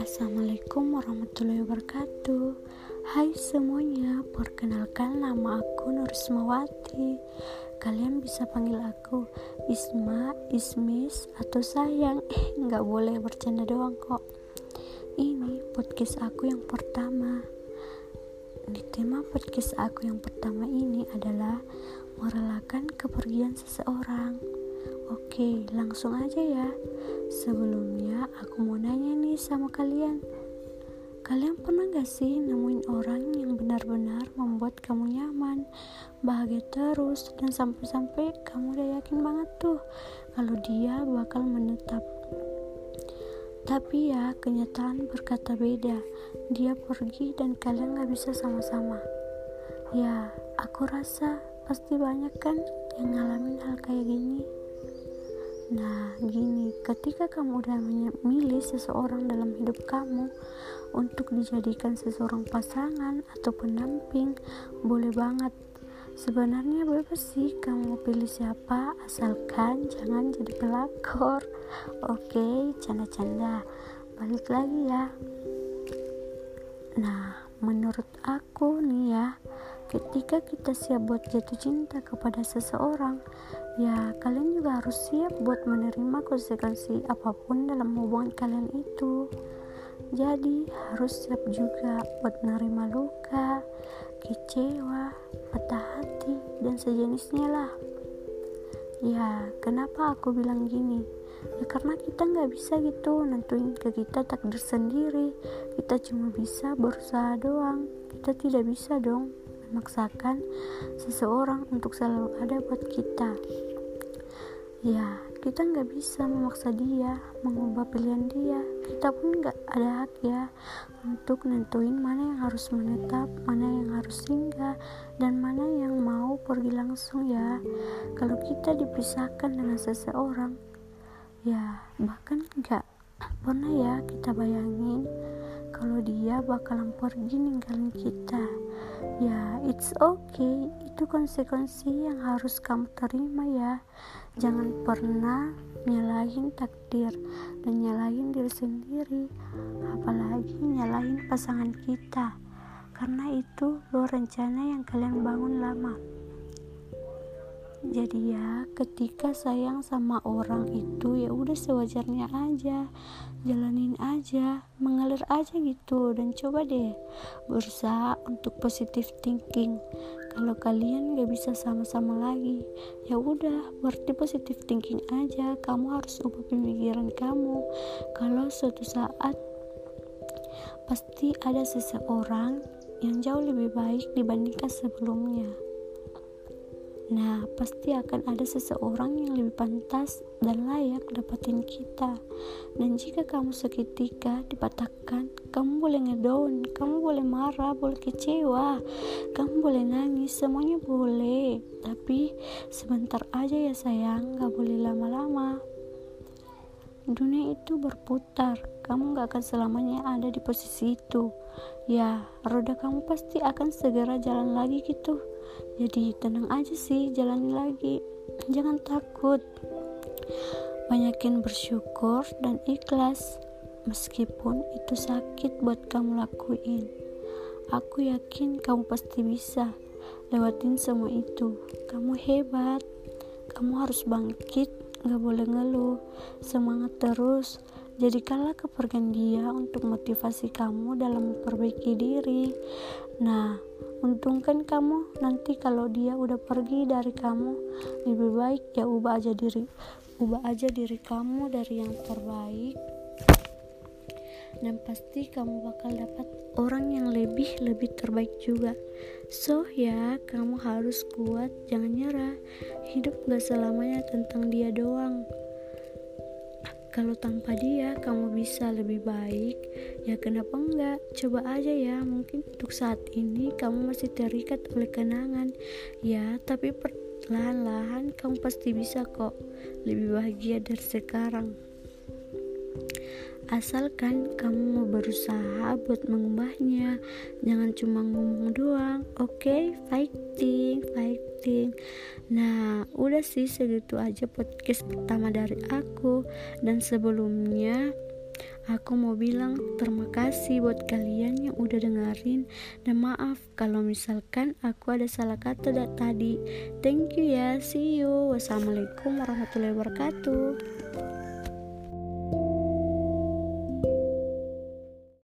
Assalamualaikum warahmatullahi wabarakatuh. Hai semuanya, perkenalkan nama aku Nurismawati Kalian bisa panggil aku Isma, Ismis, atau sayang. Eh, nggak boleh bercanda doang kok. Ini podcast aku yang pertama. Di tema podcast aku yang pertama ini adalah Merelakan kepergian seseorang Oke, langsung aja ya Sebelumnya aku mau nanya nih sama kalian Kalian pernah gak sih nemuin orang yang benar-benar membuat kamu nyaman, bahagia terus, dan sampai-sampai kamu udah yakin banget tuh kalau dia bakal menetap. Tapi ya, kenyataan berkata beda. Dia pergi dan kalian gak bisa sama-sama. Ya, aku rasa pasti banyak kan yang ngalamin hal kayak gini. Nah, gini, ketika kamu udah memilih seseorang dalam hidup kamu untuk dijadikan seseorang pasangan atau pendamping, boleh banget. Sebenarnya bebas sih kamu pilih siapa, asalkan jangan jadi pelakor. Oke, canda-canda. Balik lagi ya. Nah, menurut aku nih ya, ketika kita siap buat jatuh cinta kepada seseorang, ya kalian juga harus siap buat menerima konsekuensi apa pun dalam hubungan kalian itu. Jadi harus siap juga buat menerima luka kecewa patah hati dan sejenisnya lah. Ya kenapa aku bilang gini? Ya karena kita nggak bisa gitu nentuin ke kita takdir sendiri. Kita cuma bisa berusaha doang. Kita tidak bisa dong memaksakan seseorang untuk selalu ada buat kita. Ya kita nggak bisa memaksa dia mengubah pilihan dia. Kita pun nggak ada hak ya untuk nentuin mana yang harus menetap mana yang harus singgah dan mana yang mau pergi langsung ya. Kalau kita dipisahkan dengan seseorang ya bahkan nggak pernah ya kita bayangin kalau dia bakalan pergi ninggalin kita. Ya it's okay. Itu konsekuensi yang harus kamu terima ya. Jangan pernah nyalahin takdir dan nyalahin diri sendiri. Apalagi nyalahin pasangan kita. Karena itu lo rencana yang kalian bangun lama jadi ya ketika sayang sama orang itu ya udah sewajarnya aja jalanin aja mengalir aja gitu. Dan coba deh berusaha untuk positive thinking. Kalau kalian gak bisa sama-sama lagi ya udah berarti positive thinking aja. Kamu harus ubah pemikiran kamu. Kalau suatu saat pasti ada seseorang yang jauh lebih baik dibandingkan sebelumnya Nah, pasti akan ada seseorang yang lebih pantas dan layak dapatin kita. Dan jika kamu seketika dipatahkan, kamu boleh ngedown, kamu boleh marah, boleh kecewa, kamu boleh nangis, semuanya boleh. Tapi sebentar aja ya sayang, gak boleh lama-lama. Dunia itu berputar, kamu gak akan selamanya ada di posisi itu. Ya, roda kamu pasti akan segera jalan lagi gitu. Jadi tenang aja sih jalani lagi. Jangan takut. Banyakin bersyukur dan ikhlas meskipun itu sakit buat kamu lakuin. Aku yakin kamu pasti bisa lewatin semua itu. Kamu hebat. Kamu harus bangkit gak boleh ngeluh semangat terus Jadikanlah kepergian dia untuk motivasi kamu dalam memperbaiki diri. Nah, untungkan kamu nanti kalau dia udah pergi dari kamu, lebih baik ya ubah aja diri, ubah aja diri kamu dari yang terbaik. Dan pasti kamu bakal dapat orang yang lebih lebih terbaik juga. So ya, kamu harus kuat, jangan nyerah. Hidup gak selamanya tentang dia doang. Kalau tanpa dia kamu bisa lebih baik. Ya kenapa enggak? Coba aja ya. Mungkin untuk saat ini kamu masih terikat oleh kenangan. Ya tapi perlahan-lahan kamu pasti bisa kok lebih bahagia dari sekarang asalkan kamu mau berusaha buat mengubahnya jangan cuma ngomong doang oke okay? fighting fighting nah udah sih segitu aja podcast pertama dari aku dan sebelumnya Aku mau bilang terima kasih buat kalian yang udah dengerin dan maaf kalau misalkan aku ada salah kata tadi. Thank you ya, see you. Wassalamualaikum warahmatullahi wabarakatuh.